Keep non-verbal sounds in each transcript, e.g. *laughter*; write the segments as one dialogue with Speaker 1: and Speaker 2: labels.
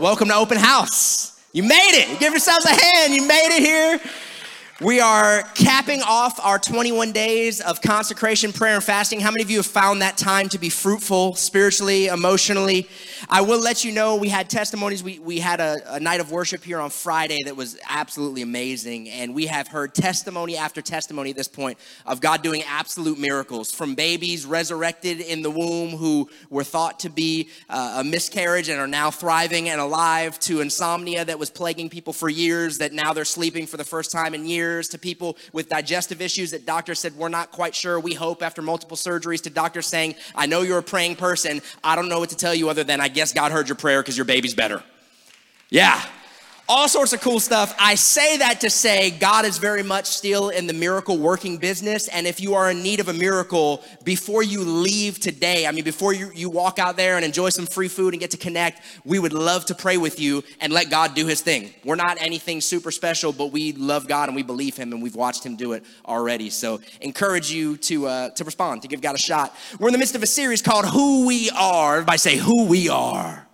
Speaker 1: Welcome to Open House. You made it. Give yourselves a hand. You made it here. We are capping off our 21 days of consecration, prayer, and fasting. How many of you have found that time to be fruitful spiritually, emotionally? I will let you know we had testimonies. We, we had a, a night of worship here on Friday that was absolutely amazing. And we have heard testimony after testimony at this point of God doing absolute miracles from babies resurrected in the womb who were thought to be uh, a miscarriage and are now thriving and alive to insomnia that was plaguing people for years that now they're sleeping for the first time in years to people with digestive issues that doctors said, We're not quite sure. We hope after multiple surgeries to doctors saying, I know you're a praying person. I don't know what to tell you other than I guess God heard your prayer because your baby's better. Yeah, all sorts of cool stuff. I say that to say God is very much still in the miracle working business. And if you are in need of a miracle, before you leave today, I mean, before you, you walk out there and enjoy some free food and get to connect, we would love to pray with you and let God do his thing. We're not anything super special, but we love God and we believe him and we've watched him do it already. So encourage you to, uh, to respond, to give God a shot. We're in the midst of a series called Who We Are. Everybody say, Who We Are.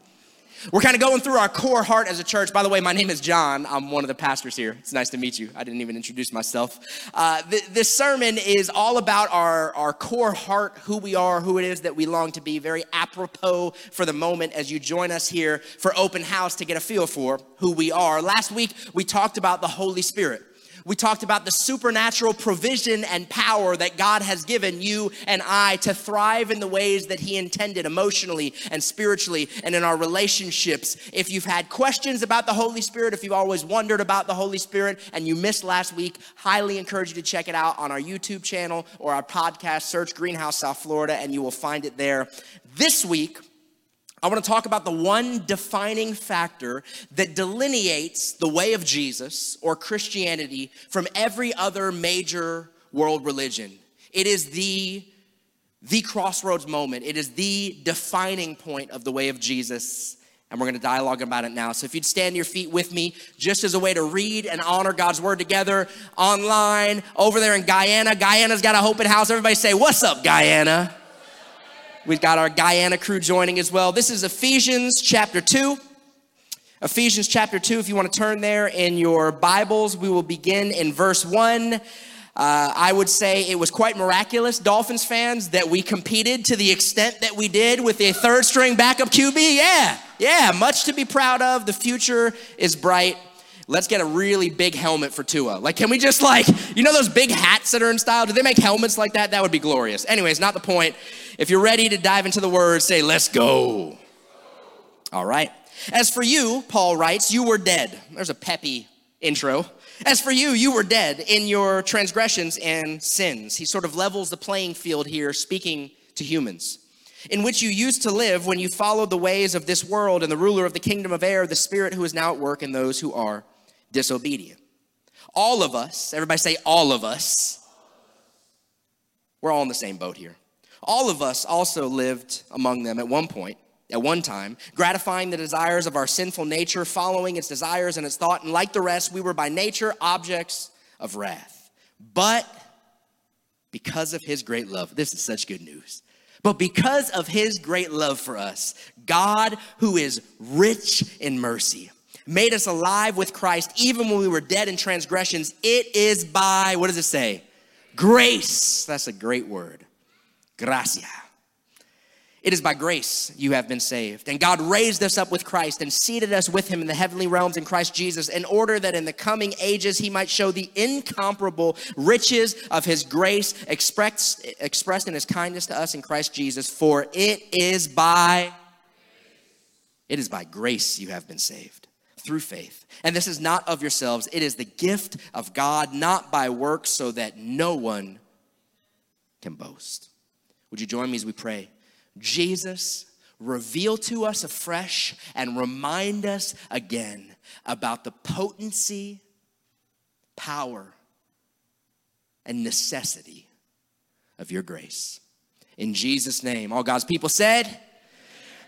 Speaker 1: We're kind of going through our core heart as a church. By the way, my name is John. I'm one of the pastors here. It's nice to meet you. I didn't even introduce myself. Uh, th- this sermon is all about our, our core heart, who we are, who it is that we long to be, very apropos for the moment as you join us here for open house to get a feel for who we are. Last week, we talked about the Holy Spirit. We talked about the supernatural provision and power that God has given you and I to thrive in the ways that He intended emotionally and spiritually and in our relationships. If you've had questions about the Holy Spirit, if you've always wondered about the Holy Spirit and you missed last week, highly encourage you to check it out on our YouTube channel or our podcast. Search Greenhouse South Florida and you will find it there. This week, I want to talk about the one defining factor that delineates the way of Jesus or Christianity from every other major world religion. It is the the crossroads moment. It is the defining point of the way of Jesus. And we're going to dialogue about it now. So if you'd stand your feet with me, just as a way to read and honor God's word together online, over there in Guyana. Guyana's got a open house. Everybody say, What's up, Guyana? We've got our Guyana crew joining as well. This is Ephesians chapter 2. Ephesians chapter 2, if you want to turn there in your Bibles, we will begin in verse 1. Uh, I would say it was quite miraculous, Dolphins fans, that we competed to the extent that we did with a third string backup QB. Yeah, yeah, much to be proud of. The future is bright let's get a really big helmet for Tua. Like, can we just like, you know those big hats that are in style? Do they make helmets like that? That would be glorious. Anyways, not the point. If you're ready to dive into the word, say, let's go. All right. As for you, Paul writes, you were dead. There's a peppy intro. As for you, you were dead in your transgressions and sins. He sort of levels the playing field here, speaking to humans, in which you used to live when you followed the ways of this world and the ruler of the kingdom of air, the spirit who is now at work in those who are disobedient. All of us, everybody say, all of us, we're all in the same boat here. All of us also lived among them at one point, at one time, gratifying the desires of our sinful nature, following its desires and its thought, and like the rest, we were by nature objects of wrath. But because of his great love, this is such good news. But because of his great love for us, God, who is rich in mercy, made us alive with Christ even when we were dead in transgressions. It is by, what does it say? Grace. That's a great word. Gracia. It is by grace you have been saved. And God raised us up with Christ and seated us with him in the heavenly realms in Christ Jesus in order that in the coming ages he might show the incomparable riches of his grace expressed, expressed in his kindness to us in Christ Jesus. For it is by it is by grace you have been saved through faith. And this is not of yourselves, it is the gift of God, not by works, so that no one can boast. Would you join me as we pray? Jesus, reveal to us afresh and remind us again about the potency, power, and necessity of your grace. In Jesus' name, all God's people said,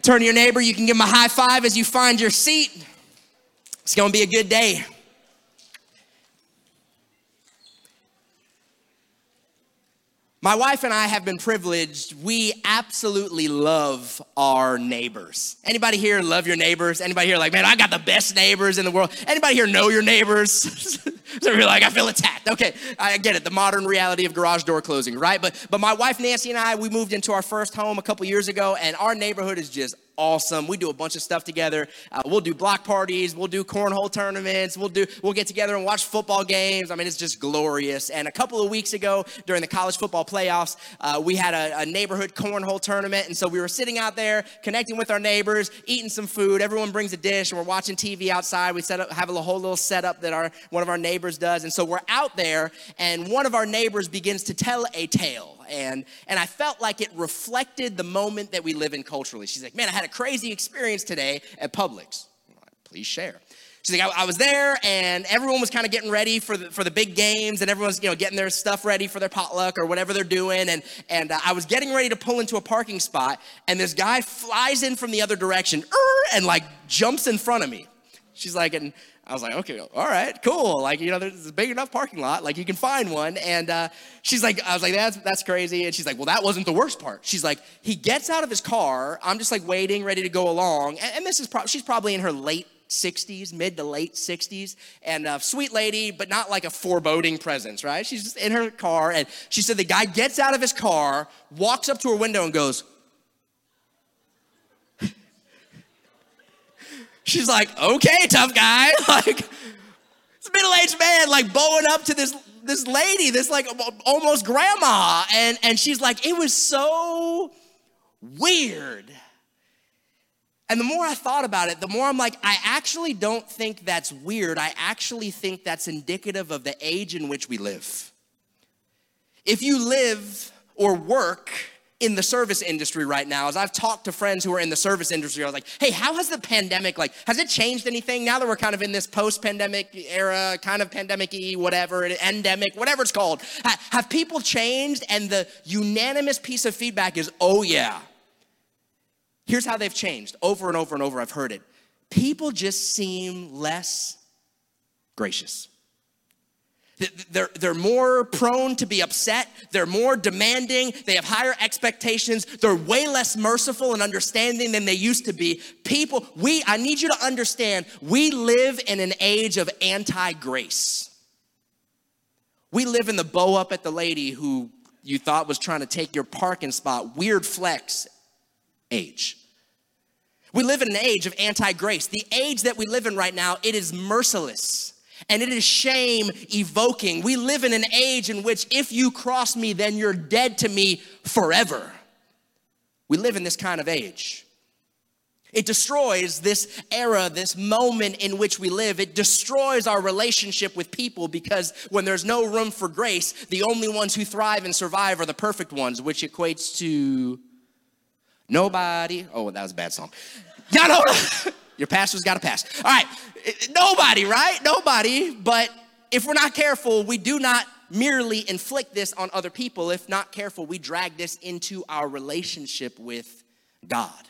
Speaker 1: Turn to your neighbor, you can give him a high five as you find your seat. It's going to be a good day. My wife and I have been privileged. We absolutely love our neighbors. Anybody here love your neighbors? Anybody here like, man, I got the best neighbors in the world? Anybody here know your neighbors? *laughs* so you're like, I feel attacked. Okay, I get it. The modern reality of garage door closing, right? But but my wife Nancy and I, we moved into our first home a couple years ago, and our neighborhood is just awesome. We do a bunch of stuff together. Uh, we'll do block parties, we'll do cornhole tournaments, we'll do we'll get together and watch football games. I mean, it's just glorious. And a couple of weeks ago, during the college football playoffs, uh, we had a, a, neighborhood cornhole tournament, and so we were sitting out there connecting with our neighbors, eating some food. Everyone brings a dish, and we're watching TV outside. We set up have a whole little setup that our one of our neighbors does, and so we're out there, and one of our neighbors begins to tell a tale and and I felt like it reflected the moment that we live in culturally. She's like, "Man, I had a crazy experience today at Publix." Like, Please share. She's like, I, I, was there, and everyone was kind of getting ready for the for the big games, and everyone's you know getting their stuff ready for their potluck or whatever they're doing, and and uh, I was getting ready to pull into a parking spot, and this guy flies in from the other direction, and like jumps in front of me. She's like, and I was like, okay, all right, cool. Like, you know, there's a big enough parking lot, like you can find one. And uh, she's like, I was like, that's that's crazy. And she's like, well, that wasn't the worst part. She's like, he gets out of his car. I'm just like waiting, ready to go along. And, and this is pro- she's probably in her late 60s, mid to late 60s, and a sweet lady, but not like a foreboding presence, right? She's just in her car, and she said the guy gets out of his car, walks up to her window, and goes, She's like, okay, tough guy. *laughs* Like, it's middle-aged man, like bowing up to this this lady, this like almost grandma, and and she's like, it was so weird. And the more I thought about it, the more I'm like, I actually don't think that's weird. I actually think that's indicative of the age in which we live. If you live or work in the service industry right now, as I've talked to friends who are in the service industry, I was like, hey, how has the pandemic, like, has it changed anything now that we're kind of in this post pandemic era, kind of pandemic y, whatever, endemic, whatever it's called? Have people changed? And the unanimous piece of feedback is, oh, yeah. Here's how they've changed over and over and over. I've heard it. People just seem less gracious. They're, they're more prone to be upset. They're more demanding. They have higher expectations. They're way less merciful and understanding than they used to be. People, we, I need you to understand, we live in an age of anti grace. We live in the bow up at the lady who you thought was trying to take your parking spot, weird flex age. We live in an age of anti grace. The age that we live in right now, it is merciless and it is shame evoking. We live in an age in which if you cross me, then you're dead to me forever. We live in this kind of age. It destroys this era, this moment in which we live. It destroys our relationship with people because when there's no room for grace, the only ones who thrive and survive are the perfect ones, which equates to nobody. Oh, that was a bad song. Y'all know *laughs* your pastor's got to pass. All right, nobody, right? Nobody. But if we're not careful, we do not merely inflict this on other people. If not careful, we drag this into our relationship with God.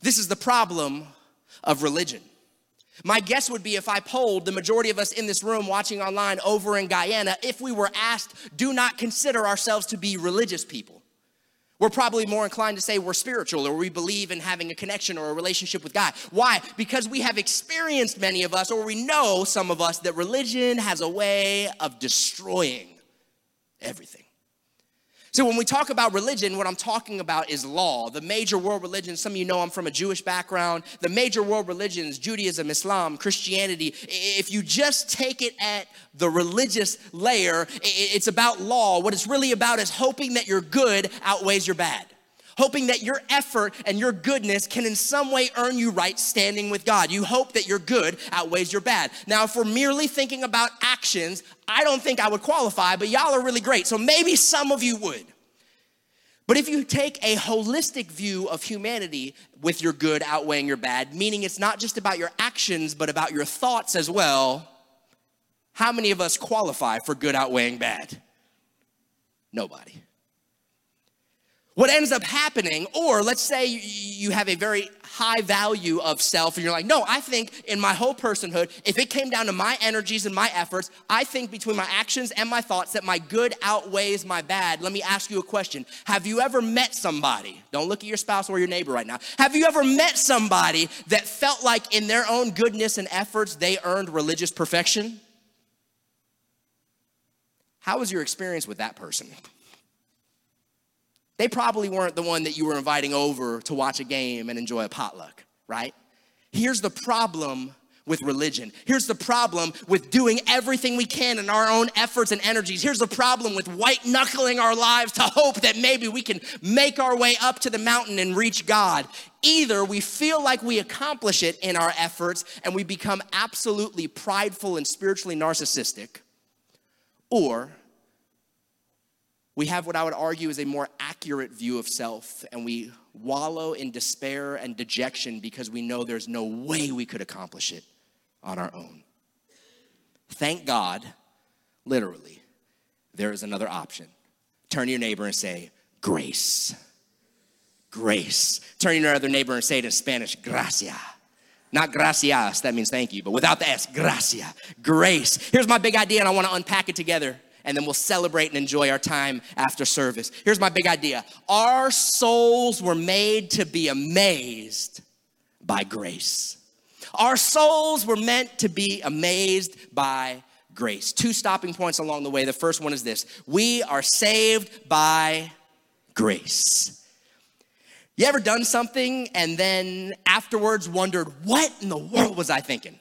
Speaker 1: This is the problem of religion. My guess would be if I polled the majority of us in this room watching online over in Guyana, if we were asked, do not consider ourselves to be religious people. We're probably more inclined to say we're spiritual or we believe in having a connection or a relationship with God. Why? Because we have experienced, many of us, or we know some of us, that religion has a way of destroying everything. So, when we talk about religion, what I'm talking about is law. The major world religions, some of you know I'm from a Jewish background. The major world religions, Judaism, Islam, Christianity, if you just take it at the religious layer, it's about law. What it's really about is hoping that your good outweighs your bad hoping that your effort and your goodness can in some way earn you right standing with God. You hope that your good outweighs your bad. Now, if we're merely thinking about actions, I don't think I would qualify, but y'all are really great. So maybe some of you would. But if you take a holistic view of humanity with your good outweighing your bad, meaning it's not just about your actions, but about your thoughts as well, how many of us qualify for good outweighing bad? Nobody. What ends up happening, or let's say you have a very high value of self and you're like, no, I think in my whole personhood, if it came down to my energies and my efforts, I think between my actions and my thoughts that my good outweighs my bad. Let me ask you a question. Have you ever met somebody? Don't look at your spouse or your neighbor right now. Have you ever met somebody that felt like in their own goodness and efforts they earned religious perfection? How was your experience with that person? They probably weren't the one that you were inviting over to watch a game and enjoy a potluck, right? Here's the problem with religion. Here's the problem with doing everything we can in our own efforts and energies. Here's the problem with white knuckling our lives to hope that maybe we can make our way up to the mountain and reach God. Either we feel like we accomplish it in our efforts and we become absolutely prideful and spiritually narcissistic, or we have what I would argue is a more accurate view of self, and we wallow in despair and dejection because we know there's no way we could accomplish it on our own. Thank God, literally, there is another option. Turn to your neighbor and say, Grace. Grace. Turn to your other neighbor and say it in Spanish, Gracia. Not gracias, that means thank you, but without the S, gracia. Grace. Here's my big idea, and I want to unpack it together and then we'll celebrate and enjoy our time after service. Here's my big idea our souls were made to be amazed by grace. Our souls were meant to be amazed by grace. Two stopping points along the way. The first one is this we are saved by grace. You ever done something and then afterwards wondered, what in the world was I thinking?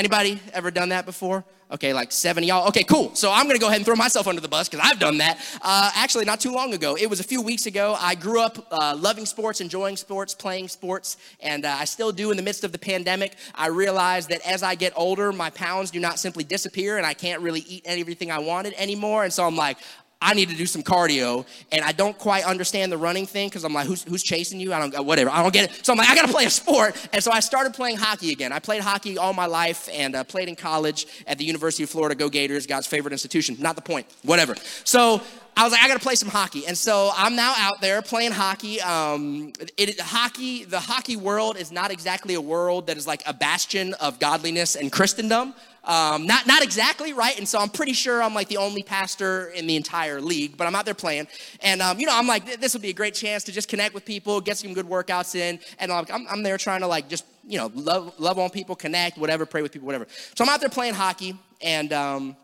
Speaker 1: Anybody ever done that before? Okay, like seven of y'all. Okay, cool. So I'm gonna go ahead and throw myself under the bus because I've done that. Uh, actually, not too long ago. It was a few weeks ago. I grew up uh, loving sports, enjoying sports, playing sports, and uh, I still do in the midst of the pandemic. I realized that as I get older, my pounds do not simply disappear and I can't really eat everything I wanted anymore. And so I'm like, I need to do some cardio, and I don't quite understand the running thing because I'm like, who's, who's chasing you? I don't, whatever. I don't get it. So I'm like, I got to play a sport, and so I started playing hockey again. I played hockey all my life and uh, played in college at the University of Florida. Go Gators, God's favorite institution. Not the point. Whatever. So I was like, I got to play some hockey, and so I'm now out there playing hockey. Um, it, hockey, the hockey world is not exactly a world that is like a bastion of godliness and Christendom. Um, not, not exactly, right? And so I'm pretty sure I'm like the only pastor in the entire league, but I'm out there playing. And, um, you know, I'm like, this would be a great chance to just connect with people, get some good workouts in. And I'm, I'm there trying to like just, you know, love, love on people, connect, whatever, pray with people, whatever. So I'm out there playing hockey and, um,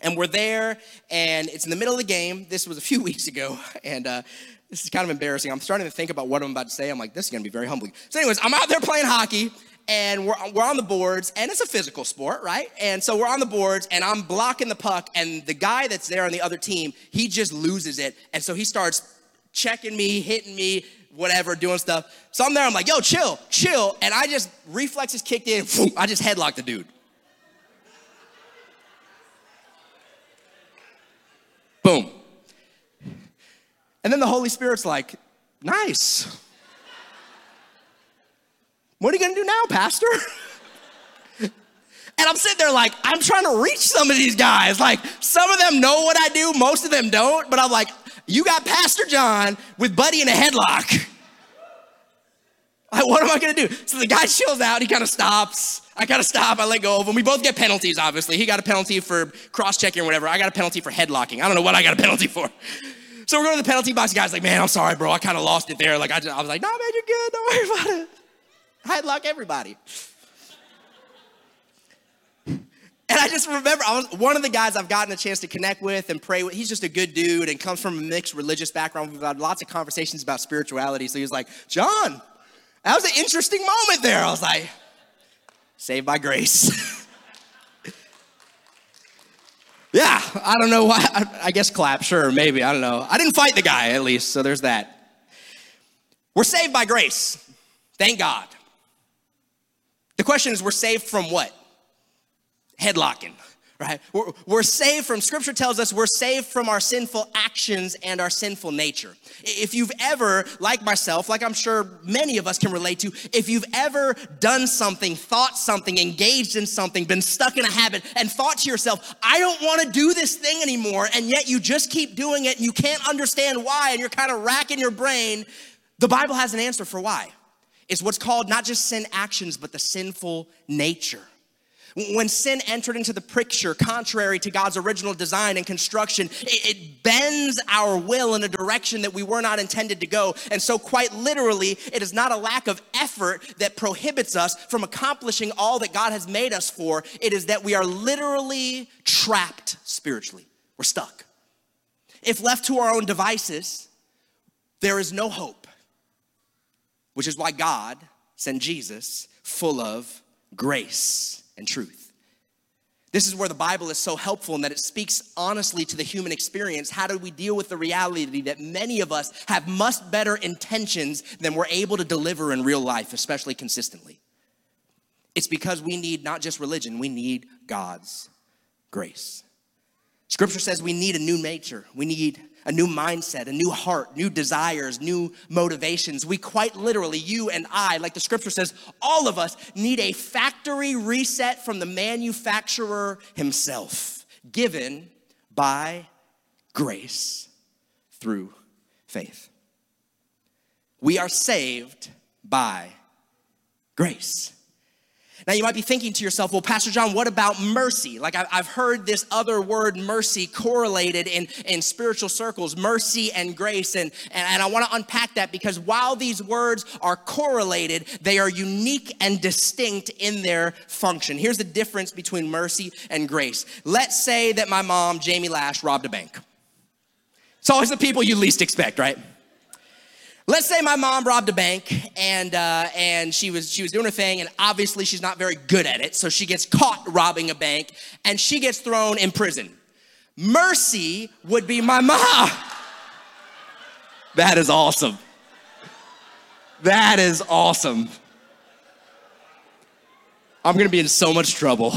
Speaker 1: and we're there and it's in the middle of the game. This was a few *laughs* weeks ago. And, uh, this is kind of embarrassing. I'm starting to think about what I'm about to say. I'm like, this is gonna be very humbling. So, anyways, I'm out there playing hockey, and we're, we're on the boards, and it's a physical sport, right? And so we're on the boards, and I'm blocking the puck, and the guy that's there on the other team, he just loses it. And so he starts checking me, hitting me, whatever, doing stuff. So I'm there, I'm like, yo, chill, chill. And I just, reflexes kicked in, *laughs* I just headlocked the dude. Boom. And then the Holy Spirit's like, nice. What are you gonna do now, Pastor? *laughs* and I'm sitting there like, I'm trying to reach some of these guys. Like, some of them know what I do, most of them don't, but I'm like, you got Pastor John with Buddy in a headlock. Like, what am I gonna do? So the guy chills out, he kind of stops. I gotta stop, I let go of him. We both get penalties, obviously. He got a penalty for cross checking or whatever. I got a penalty for headlocking. I don't know what I got a penalty for. So we're going to the penalty box. The guy's like, man, I'm sorry, bro. I kind of lost it there. Like, I, just, I was like, nah, man, you're good. Don't worry about it. I headlock everybody. And I just remember, I was one of the guys I've gotten a chance to connect with and pray with. He's just a good dude and comes from a mixed religious background. We've had lots of conversations about spirituality. So he was like, John, that was an interesting moment there. I was like, saved by grace. *laughs* yeah, I don't know why. I guess clap, sure, maybe. I don't know. I didn't fight the guy, at least, so there's that. We're saved by grace. Thank God. The question is, we're saved from what? Headlocking, right? We're, we're, saved from, scripture tells us we're saved from our sinful actions and our sinful nature. If you've ever, like myself, like I'm sure many of us can relate to, if you've ever done something, thought something, engaged in something, been stuck in a habit, and thought to yourself, I don't want to do this thing anymore, and yet you just keep doing it and you can't understand why, and you're kind of racking your brain, the Bible has an answer for why. It's what's called not just sin actions, but the sinful nature. When sin entered into the picture, contrary to God's original design and construction, it, bends our will in a direction that we were not intended to go. And so, quite literally, it is not a lack of effort that prohibits us from accomplishing all that God has made us for. It is that we are literally trapped spiritually. We're stuck. If left to our own devices, there is no hope, which is why God sent Jesus full of grace and truth. This is where the Bible is so helpful in that it speaks honestly to the human experience. How do we deal with the reality that many of us have much better intentions than we're able to deliver in real life, especially consistently? It's because we need not just religion, we need God's grace. Scripture says we need a new nature. We need a new mindset, a new heart, new desires, new motivations. We quite literally, you and I, like the scripture says, all of us need a factory reset from the manufacturer himself, given by grace through faith. We are saved by grace. Now, you might be thinking to yourself, well, Pastor John, what about mercy? Like, I've heard this other word, mercy, correlated in, in spiritual circles, mercy and grace. And, and, I want to unpack that because while these words are correlated, they are unique and distinct in their function. Here's the difference between mercy and grace. Let's say that my mom, Jamie Lash, robbed a bank. It's always the people you least expect, right? Let's say my mom robbed a bank and uh, and she was she was doing her thing and obviously she's not very good at it, so she gets caught robbing a bank and she gets thrown in prison. Mercy would be my mom. *laughs* That is awesome. That is awesome. I'm gonna be in so much trouble.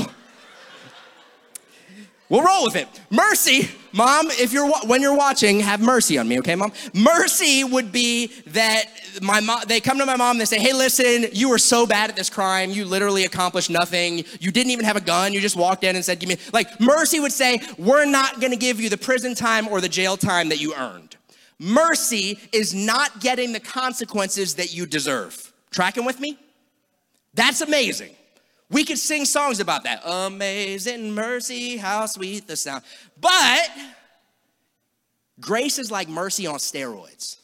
Speaker 1: We'll roll with it. Mercy, mom, if you're when you're watching, have mercy on me, okay, mom? Mercy would be that my mom they come to my mom, they say, "Hey, listen, you were so bad at this crime. You literally accomplished nothing. You didn't even have a gun. You just walked in and said, "Give me." Like mercy would say, "We're not going to give you the prison time or the jail time that you earned." Mercy is not getting the consequences that you deserve. Tracking with me? That's amazing. We could sing songs about that. Amazing mercy, how sweet the sound. But grace is like mercy on steroids.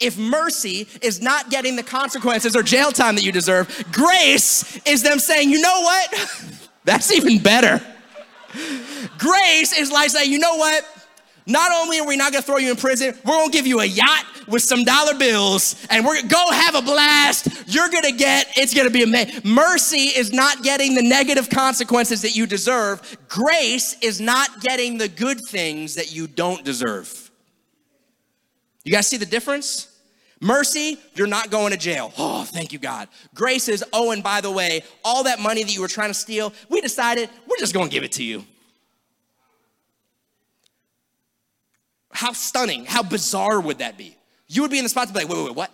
Speaker 1: If mercy is not getting the consequences or jail time that you deserve, grace is them saying, you know what? *laughs* That's even better. Grace is like saying, you know what? Not only are we not gonna throw you in prison, we're gonna give you a yacht with some dollar bills and we're gonna go have a blast. You're gonna get, it's gonna be amazing. Mercy is not getting the negative consequences that you deserve. Grace is not getting the good things that you don't deserve. You guys see the difference? Mercy, you're not going to jail. Oh, thank you, God. Grace is, oh, and by the way, all that money that you were trying to steal, we decided we're just gonna give it to you. How stunning, how bizarre would that be? You would be in the spot to be like, wait, wait, wait, what?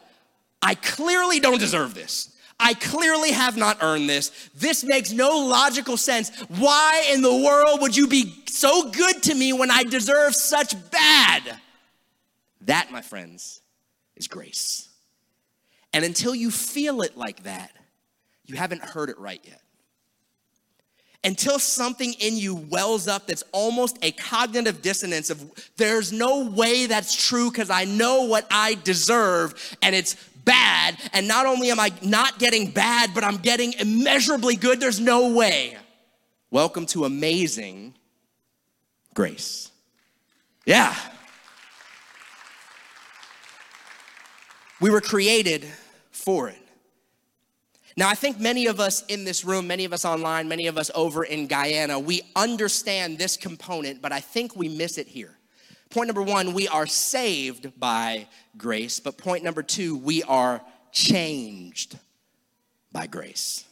Speaker 1: I clearly don't deserve this. I clearly have not earned this. This makes no logical sense. Why in the world would you be so good to me when I deserve such bad? That, my friends, is grace. And until you feel it like that, you haven't heard it right yet until something in you wells up that's almost a cognitive dissonance of there's no way that's true because I know what I deserve and it's bad. And not only am I not getting bad, but I'm getting immeasurably good. There's no way. Welcome to amazing grace. Yeah. We were created for it. Now, I think many of us in this room, many of us online, many of us over in Guyana, we understand this component, but I think we miss it here. Point number one, we are saved by grace, but point number two, we are changed by grace.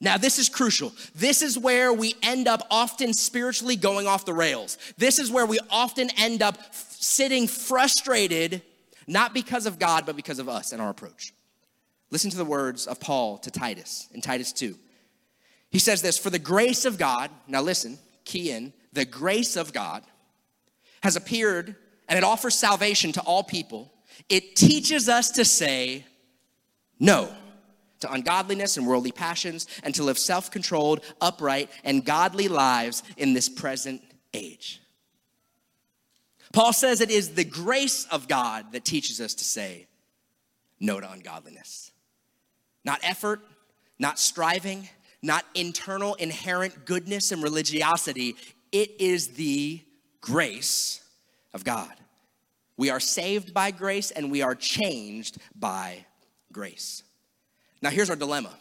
Speaker 1: Now, this is crucial. This is where we end up often spiritually going off the rails. This is where we often end up sitting frustrated, not because of God, but because of us and our approach. Listen to the words of Paul to Titus in Titus 2. He says this For the grace of God, now listen, key in, the grace of God has appeared and it offers salvation to all people. It teaches us to say no to ungodliness and worldly passions, and to live self controlled, upright, and godly lives in this present age. Paul says it is the grace of God that teaches us to say no to ungodliness. Not effort, not striving, not internal inherent goodness and religiosity. It is the grace of God. We are saved by grace and we are changed by grace. Now, here's our dilemma.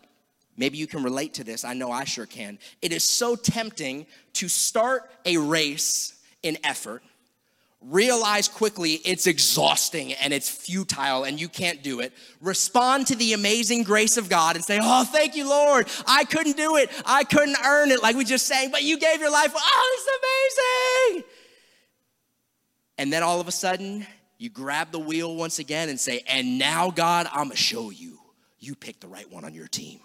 Speaker 1: Maybe you can relate to this. I know I sure can. It is so tempting to start a race in effort, realize quickly it's exhausting and it's futile and you can't do it. Respond to the amazing grace of God and say, Oh, thank you, Lord. I couldn't do it. I couldn't earn it, like we just sang, but you gave your life. Oh, it's amazing. And then all of a sudden, you grab the wheel once again and say, And now, God, I'm gonna show you you picked the right one on your team.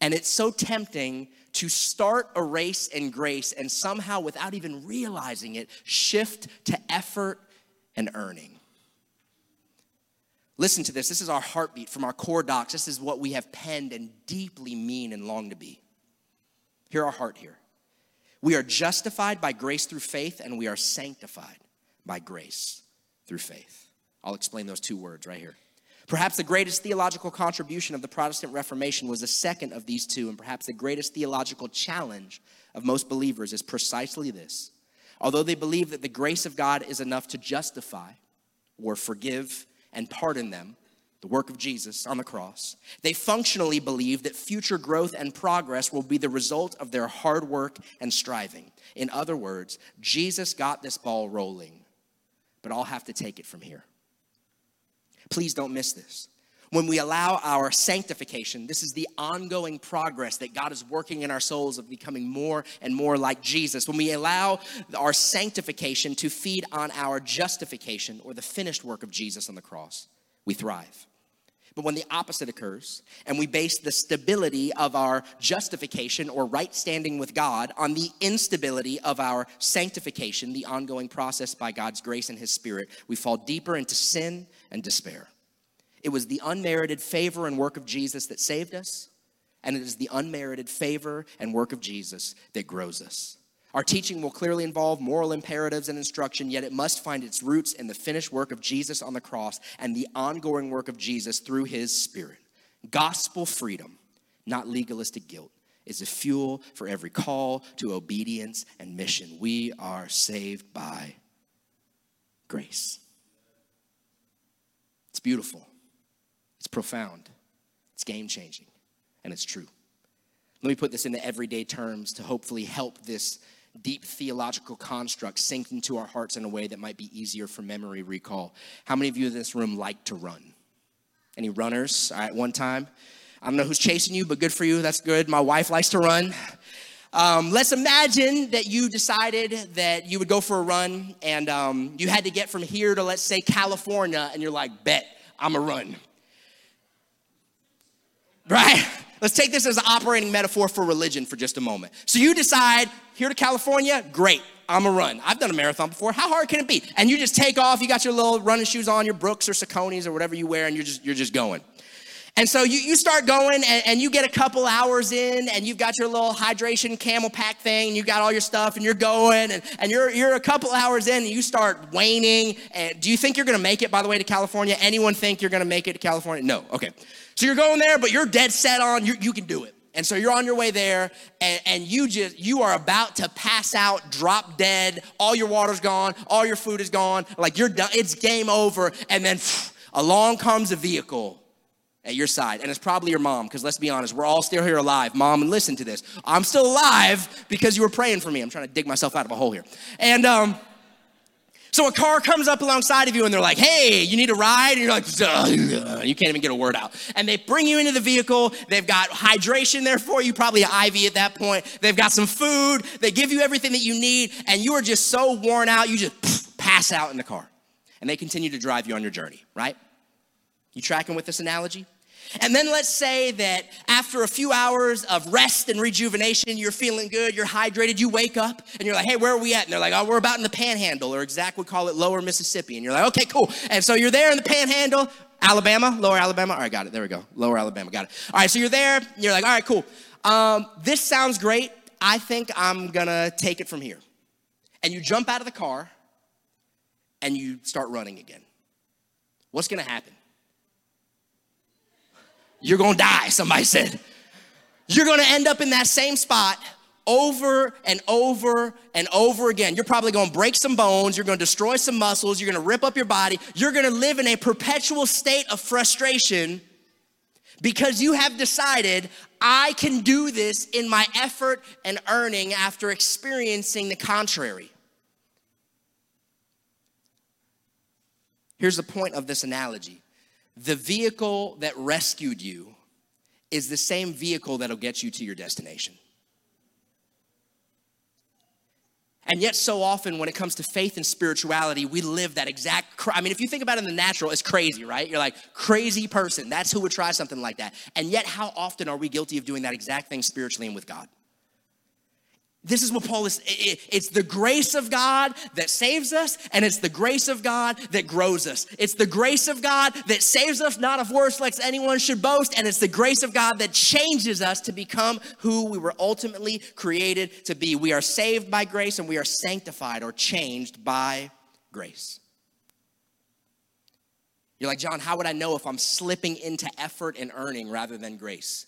Speaker 1: And it's so tempting to start a race in grace and somehow, without even realizing it, shift to effort and earning. Listen to this. This is our heartbeat from our core docs. This is what we have penned and deeply mean and long to be. Hear our heart here. We are justified by grace through faith, and we are sanctified by grace through faith. I'll explain those two words right here. Perhaps the greatest theological contribution of the Protestant Reformation was the second of these two, and perhaps the greatest theological challenge of most believers is precisely this. Although they believe that the grace of God is enough to justify or forgive and pardon them, the work of Jesus on the cross, they functionally believe that future growth and progress will be the result of their hard work and striving. In other words, Jesus got this ball rolling, but I'll have to take it from here. Please don't miss this. When we allow our sanctification, this is the ongoing progress that God is working in our souls of becoming more and more like Jesus. When we allow our sanctification to feed on our justification or the finished work of Jesus on the cross, we thrive. But when the opposite occurs, and we base the stability of our justification or right standing with God on the instability of our sanctification, the ongoing process by God's grace and His Spirit, we fall deeper into sin and despair. It was the unmerited favor and work of Jesus that saved us, and it is the unmerited favor and work of Jesus that grows us. Our teaching will clearly involve moral imperatives and instruction, yet it must find its roots in the finished work of Jesus on the cross and the ongoing work of Jesus through his Spirit. Gospel freedom, not legalistic guilt, is a fuel for every call to obedience and mission. We are saved by grace. It's beautiful, it's profound, it's game changing, and it's true. Let me put this into everyday terms to hopefully help this deep theological construct sink into our hearts in a way that might be easier for memory recall. How many of you in this room like to run? Any runners at one time? I don't know who's chasing you, but good for you. That's good. My wife likes to run. Um, let's imagine that you decided that you would go for a run and um, you had to get from here to, let's say, California, and you're like, bet, I'm a run. Right? *laughs* Let's take this as an operating metaphor for religion for just a moment. So you decide, here to California, great, I'm a run. I've done a marathon before. How hard can it be? And you just take off, you got your little running shoes on, your Brooks or Saucony's or whatever you wear, and you're just, you're just going. And so you, you start going and, and, you get a couple hours in and you've got your little hydration CamelBak thing and you got all your stuff and you're going and, and you're, you're a couple hours in and you start waning. And do you think you're gonna make it, by the way, to California? Anyone think you're gonna make it to California? No, okay. So you're going there, but you're dead set on, you, you can do it. And so you're on your way there and, and you just, you are about to pass out, drop dead. All your water's gone, all your food is gone. Like you're done, it's game over. And then along comes a vehicle at your side. And it's probably your mom, because let's be honest, we're all still here alive. Mom, and listen to this. I'm still alive because you were praying for me. I'm trying to dig myself out of a hole here. And um, So a car comes up alongside of you and they're like, hey, you need a ride? And you're like, *laughs* you can't even get a word out. And they bring you into the vehicle. They've got hydration there for you, probably an IV at that point. They've got some food. They give you everything that you need. And you are just so worn out, you just *laughs* pass out in the car. And they continue to drive you on your journey, right? You tracking with this analogy? And then let's say that after a few hours of rest and rejuvenation, you're feeling good, you're hydrated, you wake up and you're like, hey, where are we at? And they're like, oh, we're about in the panhandle, or Zach would call it lower Mississippi. And you're like, okay, cool. And so you're there in the panhandle, Alabama, lower Alabama. All right, got it. There we go. Lower Alabama, got it. All right, so you're there, you're like, all right, cool. Um, this sounds great. I think I'm gonna take it from here. And you jump out of the car and you start running again. What's gonna happen? You're gonna die, somebody said. You're gonna end up in that same spot over and over and over again. You're probably gonna break some bones, you're gonna destroy some muscles, you're gonna rip up your body, you're gonna live in a perpetual state of frustration because you have decided, I can do this in my effort and earning after experiencing the contrary. Here's the point of this analogy the vehicle that rescued you is the same vehicle that'll get you to your destination. And yet, so often when it comes to faith and spirituality, we live that exact. I mean, if you think about it in the natural, it's crazy, right? You're like, crazy person. That's who would try something like that. And yet, how often are we guilty of doing that exact thing spiritually and with God? This is what Paul is. It's the grace of God that saves us, and it's the grace of God that grows us. It's the grace of God that saves us, not of works lest anyone should boast, and it's the grace of God that changes us to become who we were ultimately created to be. We are saved by grace, and we are sanctified or changed by grace. You're like, John, how would I know if I'm slipping into effort and earning rather than grace?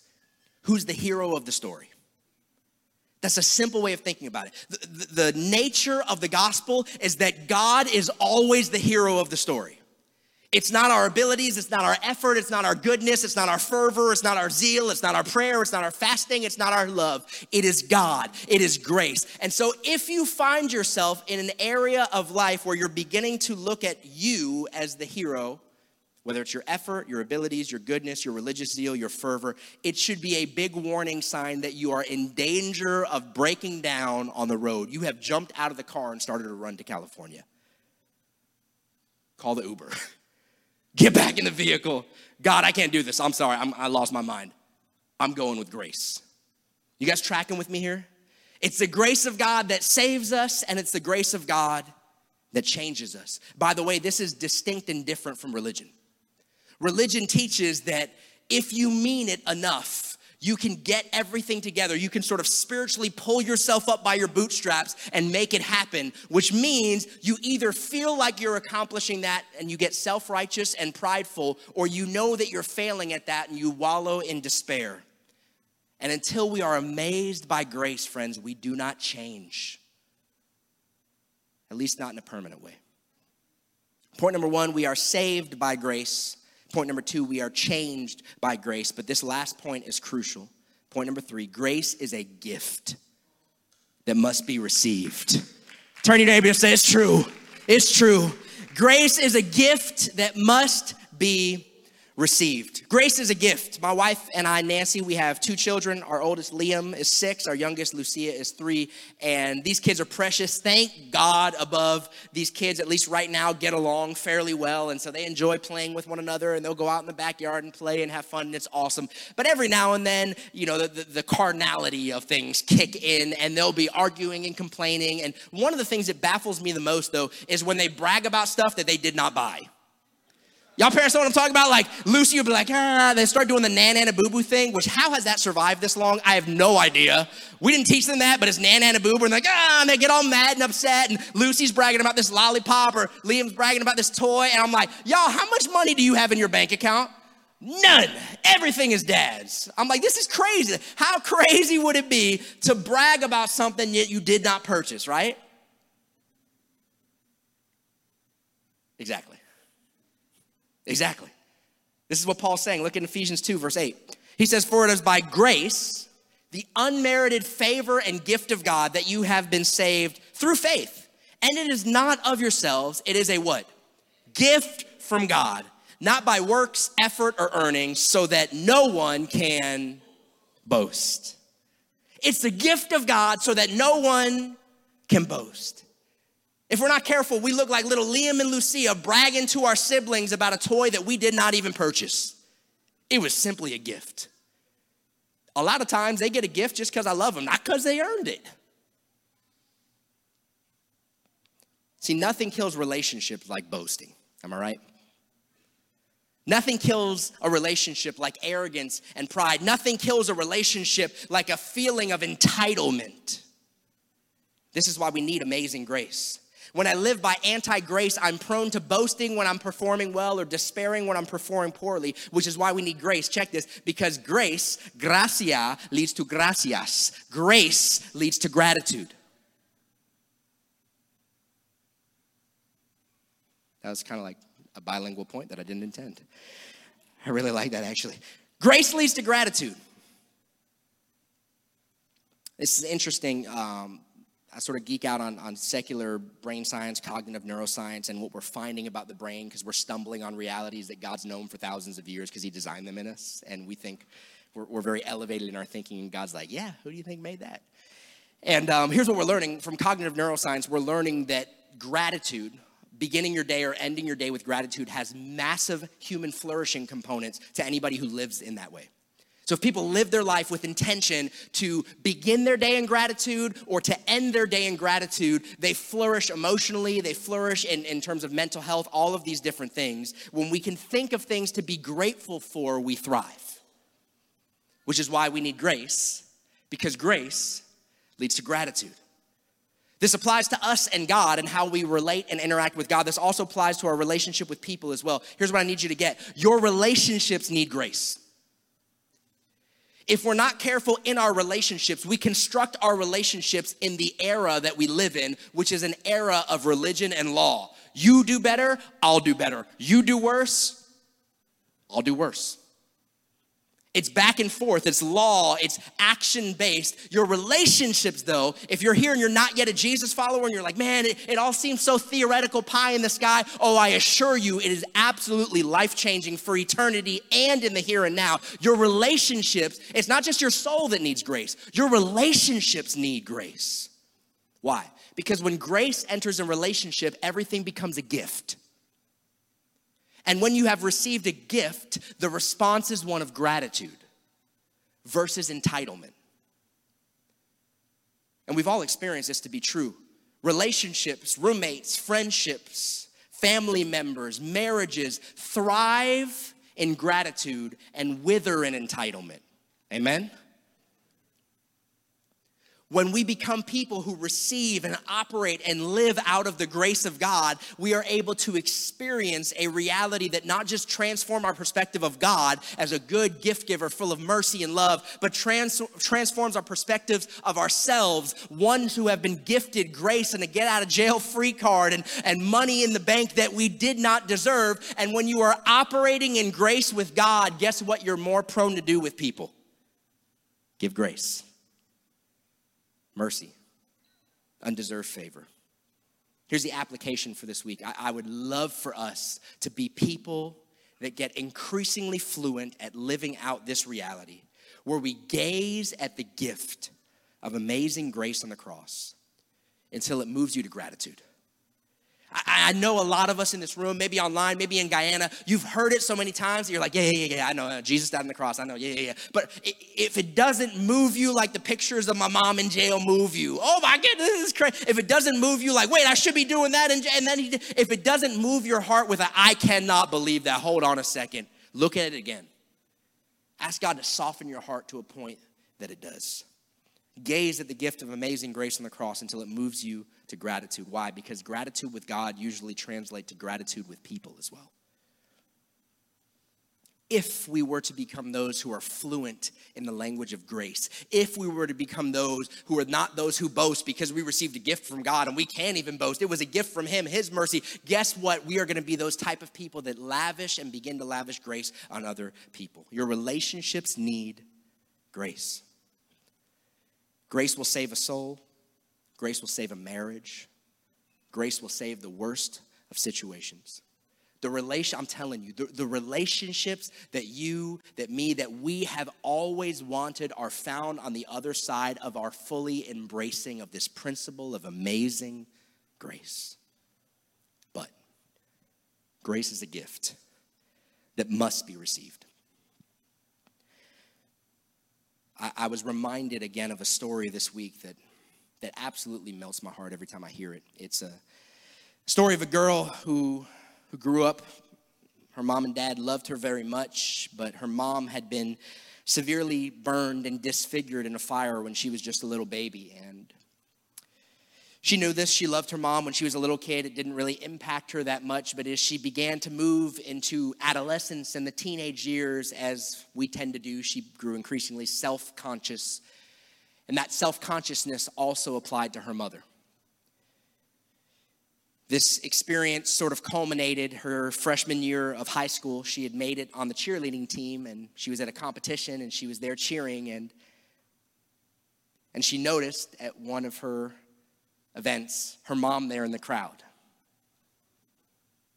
Speaker 1: Who's the hero of the story? That's a simple way of thinking about it. The, the, nature of the gospel is that God is always the hero of the story. It's not our abilities, it's not our effort, it's not our goodness, it's not our fervor, it's not our zeal, it's not our prayer, it's not our fasting, it's not our love. It is God, it is grace. And so if you find yourself in an area of life where you're beginning to look at you as the hero, whether it's your effort, your abilities, your goodness, your religious zeal, your fervor, it should be a big warning sign that you are in danger of breaking down on the road. You have jumped out of the car and started to run to California. Call the Uber. *laughs* Get back in the vehicle. God, I can't do this. I'm sorry. I'm, I lost my mind. I'm going with grace. You guys tracking with me here? It's the grace of God that saves us, and it's the grace of God that changes us. By the way, this is distinct and different from religion. Religion teaches that if you mean it enough, you can get everything together. You can sort of spiritually pull yourself up by your bootstraps and make it happen, which means you either feel like you're accomplishing that and you get self righteous and prideful, or you know that you're failing at that and you wallow in despair. And until we are amazed by grace, friends, we do not change, at least not in a permanent way. Point number one we are saved by grace. Point number two, we are changed by grace. But this last point is crucial. Point number three grace is a gift that must be received. Turn your neighbor and say, It's true. It's true. Grace is a gift that must be received. Grace is a gift. My wife and I, Nancy, we have two children. Our oldest, Liam, is six. Our youngest, Lucia, is three. And these kids are precious. Thank God above these kids, at least right now, get along fairly well. And so they enjoy playing with one another and they'll go out in the backyard and play and have fun. And it's awesome. But every now and then, you know, the, the, the carnality of things kick in and they'll be arguing and complaining. And one of the things that baffles me the most, though, is when they brag about stuff that they did not buy. Y'all parents know what I'm talking about? Like Lucy would be like, ah, they start doing the nan and boo boo thing, which how has that survived this long? I have no idea. We didn't teach them that, but it's nan and boo boo, and like, ah, and they get all mad and upset, and Lucy's bragging about this lollipop, or Liam's bragging about this toy, and I'm like, y'all, how much money do you have in your bank account? None. Everything is dad's. I'm like, this is crazy. How crazy would it be to brag about something yet you did not purchase, right? Exactly. Exactly. This is what Paul's saying. Look in Ephesians 2, verse 8. He says, For it is by grace, the unmerited favor and gift of God, that you have been saved through faith. And it is not of yourselves, it is a what? Gift from God, not by works, effort, or earnings, so that no one can boast. It's the gift of God so that no one can boast. If we're not careful, we look like little Liam and Lucia bragging to our siblings about a toy that we did not even purchase. It was simply a gift. A lot of times they get a gift just because I love them, not because they earned it. See, nothing kills relationships like boasting. Am I right? Nothing kills a relationship like arrogance and pride. Nothing kills a relationship like a feeling of entitlement. This is why we need amazing grace. When I live by anti grace, I'm prone to boasting when I'm performing well or despairing when I'm performing poorly, which is why we need grace. Check this because grace, gracia, leads to gracias. Grace leads to gratitude. That was kind of like a bilingual point that I didn't intend. I really like that actually. Grace leads to gratitude. This is interesting. Um, I sort of geek out on, on secular brain science, cognitive neuroscience, and what we're finding about the brain because we're stumbling on realities that God's known for thousands of years because He designed them in us. And we think we're, we're, very elevated in our thinking, and God's like, yeah, who do you think made that? And um, here's what we're learning from cognitive neuroscience we're learning that gratitude, beginning your day or ending your day with gratitude, has massive human flourishing components to anybody who lives in that way. So if people live their life with intention to begin their day in gratitude or to end their day in gratitude, they flourish emotionally, they flourish in, in terms of mental health, all of these different things. When we can think of things to be grateful for, we thrive. Which is why we need grace, because grace leads to gratitude. This applies to us and God and how we relate and interact with God. This also applies to our relationship with people as well. Here's what I need you to get your relationships need grace if we're not careful in our relationships, we construct our relationships in the era that we live in, which is an era of religion and law. You do better, I'll do better. You do worse, I'll do worse. It's back and forth, it's law, it's action based. Your relationships, though, if you're here and you're not yet a Jesus follower and you're like, man, it, it all seems so theoretical, pie in the sky, oh, I assure you, it is absolutely life changing for eternity and in the here and now. Your relationships, it's not just your soul that needs grace, your relationships need grace. Why? Because when grace enters a relationship, everything becomes a gift. And when you have received a gift, the response is one of gratitude versus entitlement. And we've all experienced this to be true. Relationships, roommates, friendships, family members, marriages thrive in gratitude and wither in entitlement. Amen? When we become people who receive and operate and live out of the grace of God, we are able to experience a reality that not just transform our perspective of God as a good gift giver full of mercy and love, but trans- transforms our perspectives of ourselves, ones who have been gifted grace and a get out of jail free card and, and money in the bank that we did not deserve. And when you are operating in grace with God, guess what you're more prone to do with people? Give grace mercy, undeserved favor. Here's the application for this week. I, I, would love for us to be people that get increasingly fluent at living out this reality, where we gaze at the gift of amazing grace on the cross until it moves you to gratitude. I, know a lot of us in this room, maybe online, maybe in Guyana, you've heard it so many times that you're like, yeah, yeah, yeah, yeah, I know, uh, Jesus died on the cross, I know, yeah, yeah, yeah. But if it doesn't move you like the pictures of my mom in jail move you, oh my goodness, this is crazy. If it doesn't move you like, wait, I should be doing that, and, and then he, if it doesn't move your heart with a, I cannot believe that, hold on a second, look at it again. Ask God to soften your heart to a point that it does. Gaze at the gift of amazing grace on the cross until it moves you to gratitude. Why? Because gratitude with God usually translates to gratitude with people as well. If we were to become those who are fluent in the language of grace, if we were to become those who are not those who boast because we received a gift from God and we can't even boast, it was a gift from Him, His mercy. Guess what? We are going to be those type of people that lavish and begin to lavish grace on other people. Your relationships need grace. Grace will save a soul, grace will save a marriage, grace will save the worst of situations. The relation, I'm telling you, the, the relationships that you, that me, that we have always wanted are found on the other side of our fully embracing of this principle of amazing grace. But grace is a gift that must be received. I, I was reminded again of a story this week that, that absolutely melts my heart every time I hear it. It's a story of a girl who who grew up. Her mom and dad loved her very much, but her mom had been severely burned and disfigured in a fire when she was just a little baby. And she knew this. She loved her mom when she was a little kid. It didn't really impact her that much, but as she began to move into adolescence and the teenage years, as we tend to do, she grew increasingly self conscious. And that self consciousness also applied to her mother. This experience sort of culminated her freshman year of high school. She had made it on the cheerleading team and she was at a competition and she was there cheering and and she noticed at one of her events her mom there in the crowd.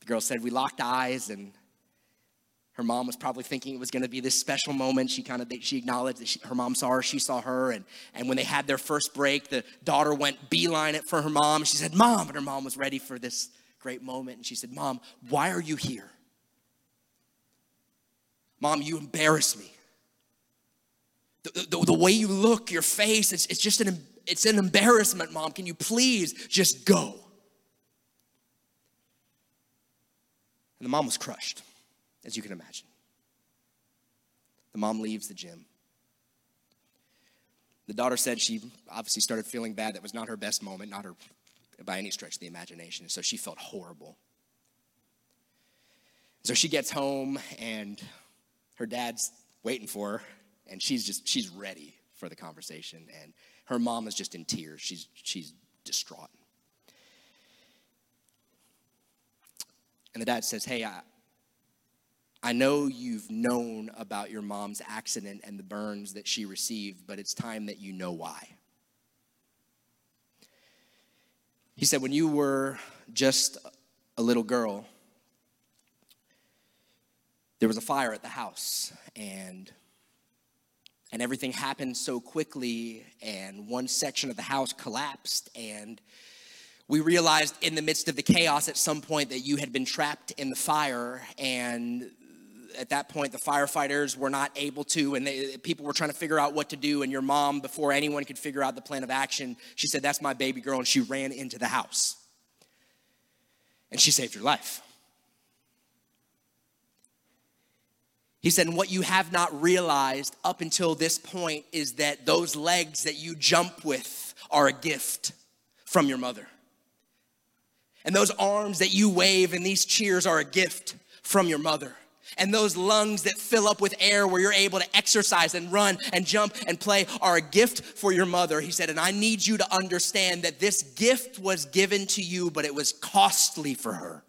Speaker 1: The girl said we locked eyes and her mom was probably thinking it was going to be this special moment. She kind of she acknowledged that she, her mom saw her, she saw her, and and when they had their first break, the daughter went beeline it for her mom. She said, "Mom," and her mom was ready for this great moment, and she said, "Mom, why are you here? Mom, you embarrass me. The, the, the way you look, your face, it's, it's just an it's an embarrassment, Mom. Can you please just go?" And the mom was crushed as you can imagine. The mom leaves the gym. The daughter said she obviously started feeling bad. That was not her best moment, not her by any stretch of the imagination. So she felt horrible. So she gets home and her dad's waiting for her, and she's just she's ready for the conversation. And her mom is just in tears. She's she's distraught. And the dad says, Hey, I, I know you've known about your mom's accident and the burns that she received, but it's time that you know why. He said, When you were just a little girl, there was a fire at the house, and and everything happened so quickly, and one section of the house collapsed, and we realized in the midst of the chaos at some point that you had been trapped in the fire, and at that point, the firefighters were not able to, and they, people were trying to figure out what to do. And your mom, before anyone could figure out the plan of action, she said, That's my baby girl. And she ran into the house. And she saved your life. He said, and what you have not realized up until this point is that those legs that you jump with are a gift from your mother. And those arms that you wave and these cheers are a gift from your mother and those lungs that fill up with air where you're able to exercise and run and jump and play are a gift for your mother. He said, and I need you to understand that this gift was given to you, but it was costly for her.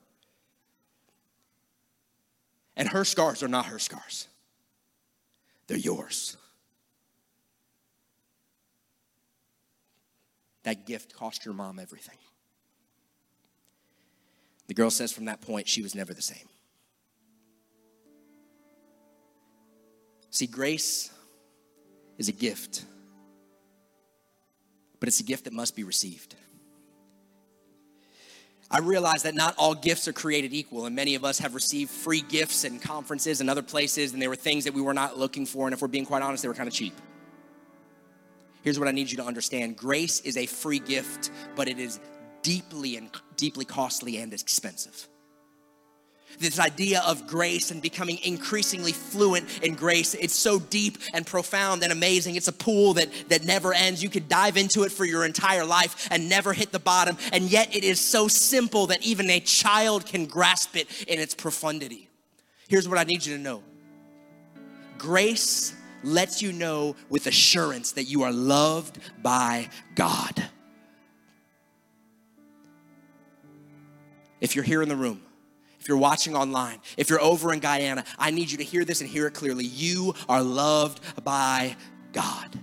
Speaker 1: And her scars are not her scars, they're yours. That gift cost your mom everything. The girl says from that point, she was never the same. See, grace is a gift, but it's a gift that must be received. I realize that not all gifts are created equal, and many of us have received free gifts and conferences and other places, and they were things that we were not looking for, and if we're being quite honest, they were kind of cheap. Here's what I need you to understand grace is a free gift, but it is deeply and deeply costly and expensive this idea of grace and becoming increasingly fluent in grace. It's so deep and profound and amazing. It's a pool that, that never ends. You could dive into it for your entire life and never hit the bottom. And yet it is so simple that even a child can grasp it in its profundity. Here's what I need you to know grace lets you know with assurance that you are loved by God. If you're here in the room, if you're watching online, if you're over in Guyana, I need you to hear this and hear it clearly. You are loved by God.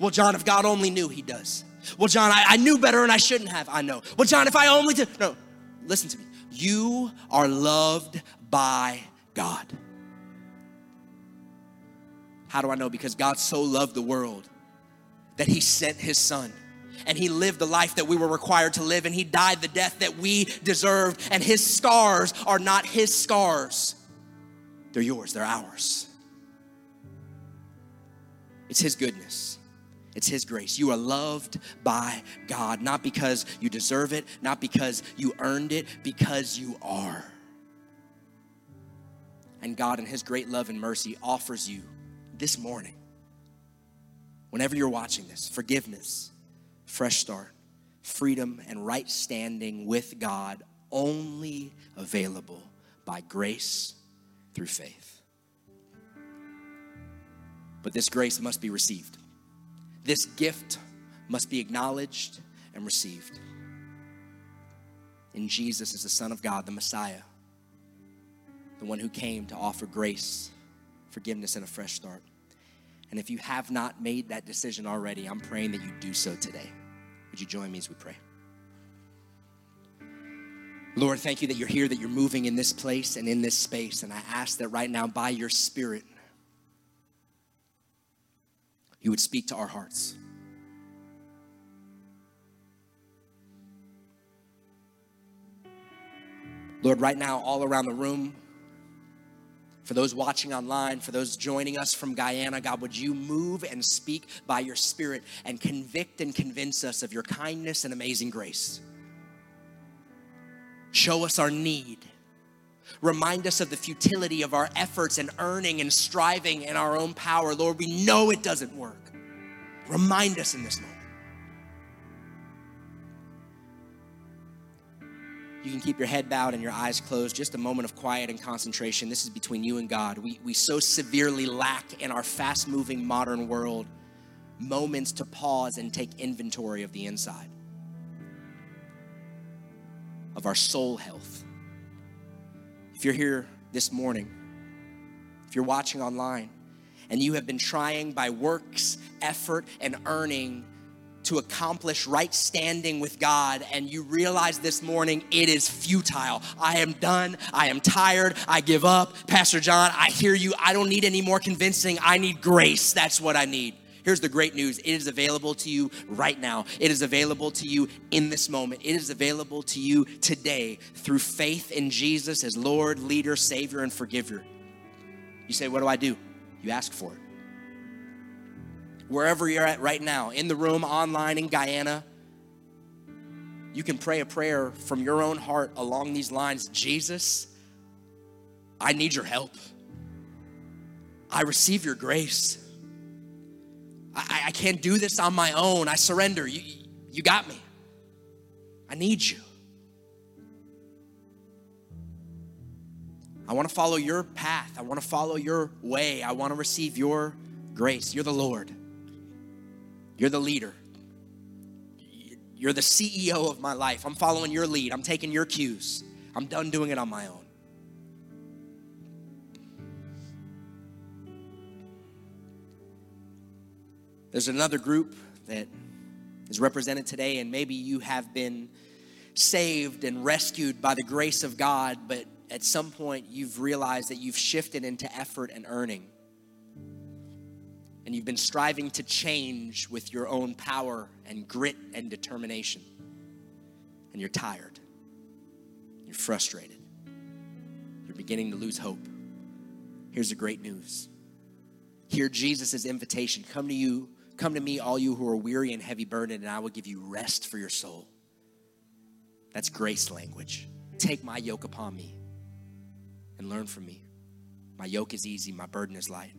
Speaker 1: Well, John, if God only knew, He does. Well, John, I, I knew better and I shouldn't have. I know. Well, John, if I only did. No, listen to me. You are loved by God. How do I know? Because God so loved the world that he sent his son. And he lived the life that we were required to live, and he died the death that we deserved. And his scars are not his scars, they're yours, they're ours. It's his goodness. It's His grace. You are loved by God, not because you deserve it, not because you earned it, because you are. And God, in His great love and mercy, offers you this morning, whenever you're watching this, forgiveness, fresh start, freedom, and right standing with God only available by grace through faith. But this grace must be received. This gift must be acknowledged and received. In Jesus is the Son of God, the Messiah, the one who came to offer grace, forgiveness, and a fresh start. And if you have not made that decision already, I'm praying that you do so today. Would you join me as we pray? Lord, thank you that you're here, that you're moving in this place and in this space. And I ask that right now, by your Spirit, you would speak to our hearts. Lord, right now, all around the room, for those watching online, for those joining us from Guyana, God, would you move and speak by your Spirit and convict and convince us of your kindness and amazing grace? Show us our need. Remind us of the futility of our efforts and earning and striving in our own power. Lord, we know it doesn't work. Remind us in this moment. You can keep your head bowed and your eyes closed. Just a moment of quiet and concentration. This is between you and God. We, we so severely lack in our fast moving modern world moments to pause and take inventory of the inside, of our soul health. If you're here this morning, if you're watching online, and you have been trying by works, effort, and earning to accomplish right standing with God, and you realize this morning it is futile. I am done. I am tired. I give up. Pastor John, I hear you. I don't need any more convincing. I need grace. That's what I need. Here's the great news it is available to you right now. It is available to you in this moment. It is available to you today through faith in Jesus as Lord, leader, Savior, and forgiver. You say, What do I do? You ask for it wherever you're at right now, in the room, online, in Guyana, you can pray a prayer from your own heart along these lines Jesus, I need your help. I receive your grace. I, I can't do this on my own. I surrender. You, you got me. I need you. I want to follow your path. I want to follow your way. I want to receive your grace. You're the Lord. You're the leader. You're the CEO of my life. I'm following your lead. I'm taking your cues. I'm done doing it on my own. There's another group that is represented today, and maybe you have been saved and rescued by the grace of God, but at some point you've realized that you've shifted into effort and earning and you've been striving to change with your own power and grit and determination, and you're tired, you're frustrated, you're beginning to lose hope, here's the great news. Hear Jesus' invitation come to you, come to me, all you who are weary and heavy burdened, and I will give you rest for your soul. That's grace language. Take my yoke upon me and learn from me. My yoke is easy, my burden is light.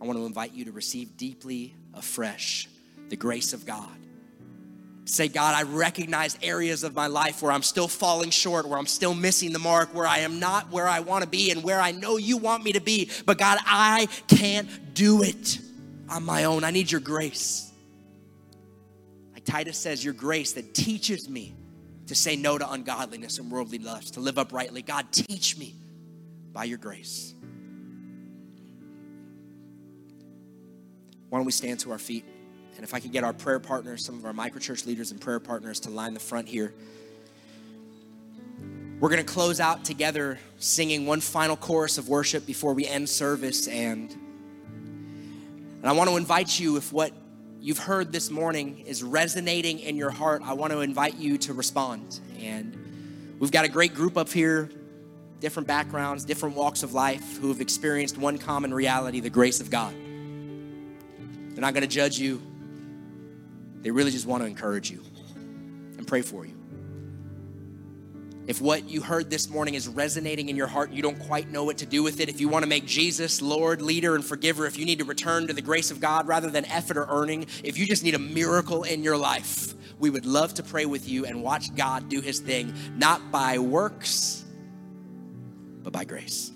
Speaker 1: I want to invite you to receive deeply afresh the grace of God. Say, God, I recognize areas of my life where I'm still falling short, where I'm still missing the mark, where I am not where I want to be, and where I know you want me to be. But God, I can't do it on my own. I need your grace. Like Titus says, your grace that teaches me to say no to ungodliness and worldly lust, to live uprightly. God, teach me by your grace. Why don't we stand to our feet And if I could get our prayer partners, some of our microchurch leaders and prayer partners to line the front here. We're going to close out together singing one final chorus of worship before we end service. And, and I want to invite you, if what you've heard this morning is resonating in your heart, I want to invite you to respond. And we've got a great group up here, different backgrounds, different walks of life, who have experienced one common reality the grace of God. They're not going to judge you, they really just want to encourage you and pray for you. If what you heard this morning is resonating in your heart, you don't quite know what to do with it, if you want to make Jesus Lord, leader, and forgiver, if you need to return to the grace of God rather than effort or earning, if you just need a miracle in your life, we would love to pray with you and watch God do his thing, not by works, but by grace.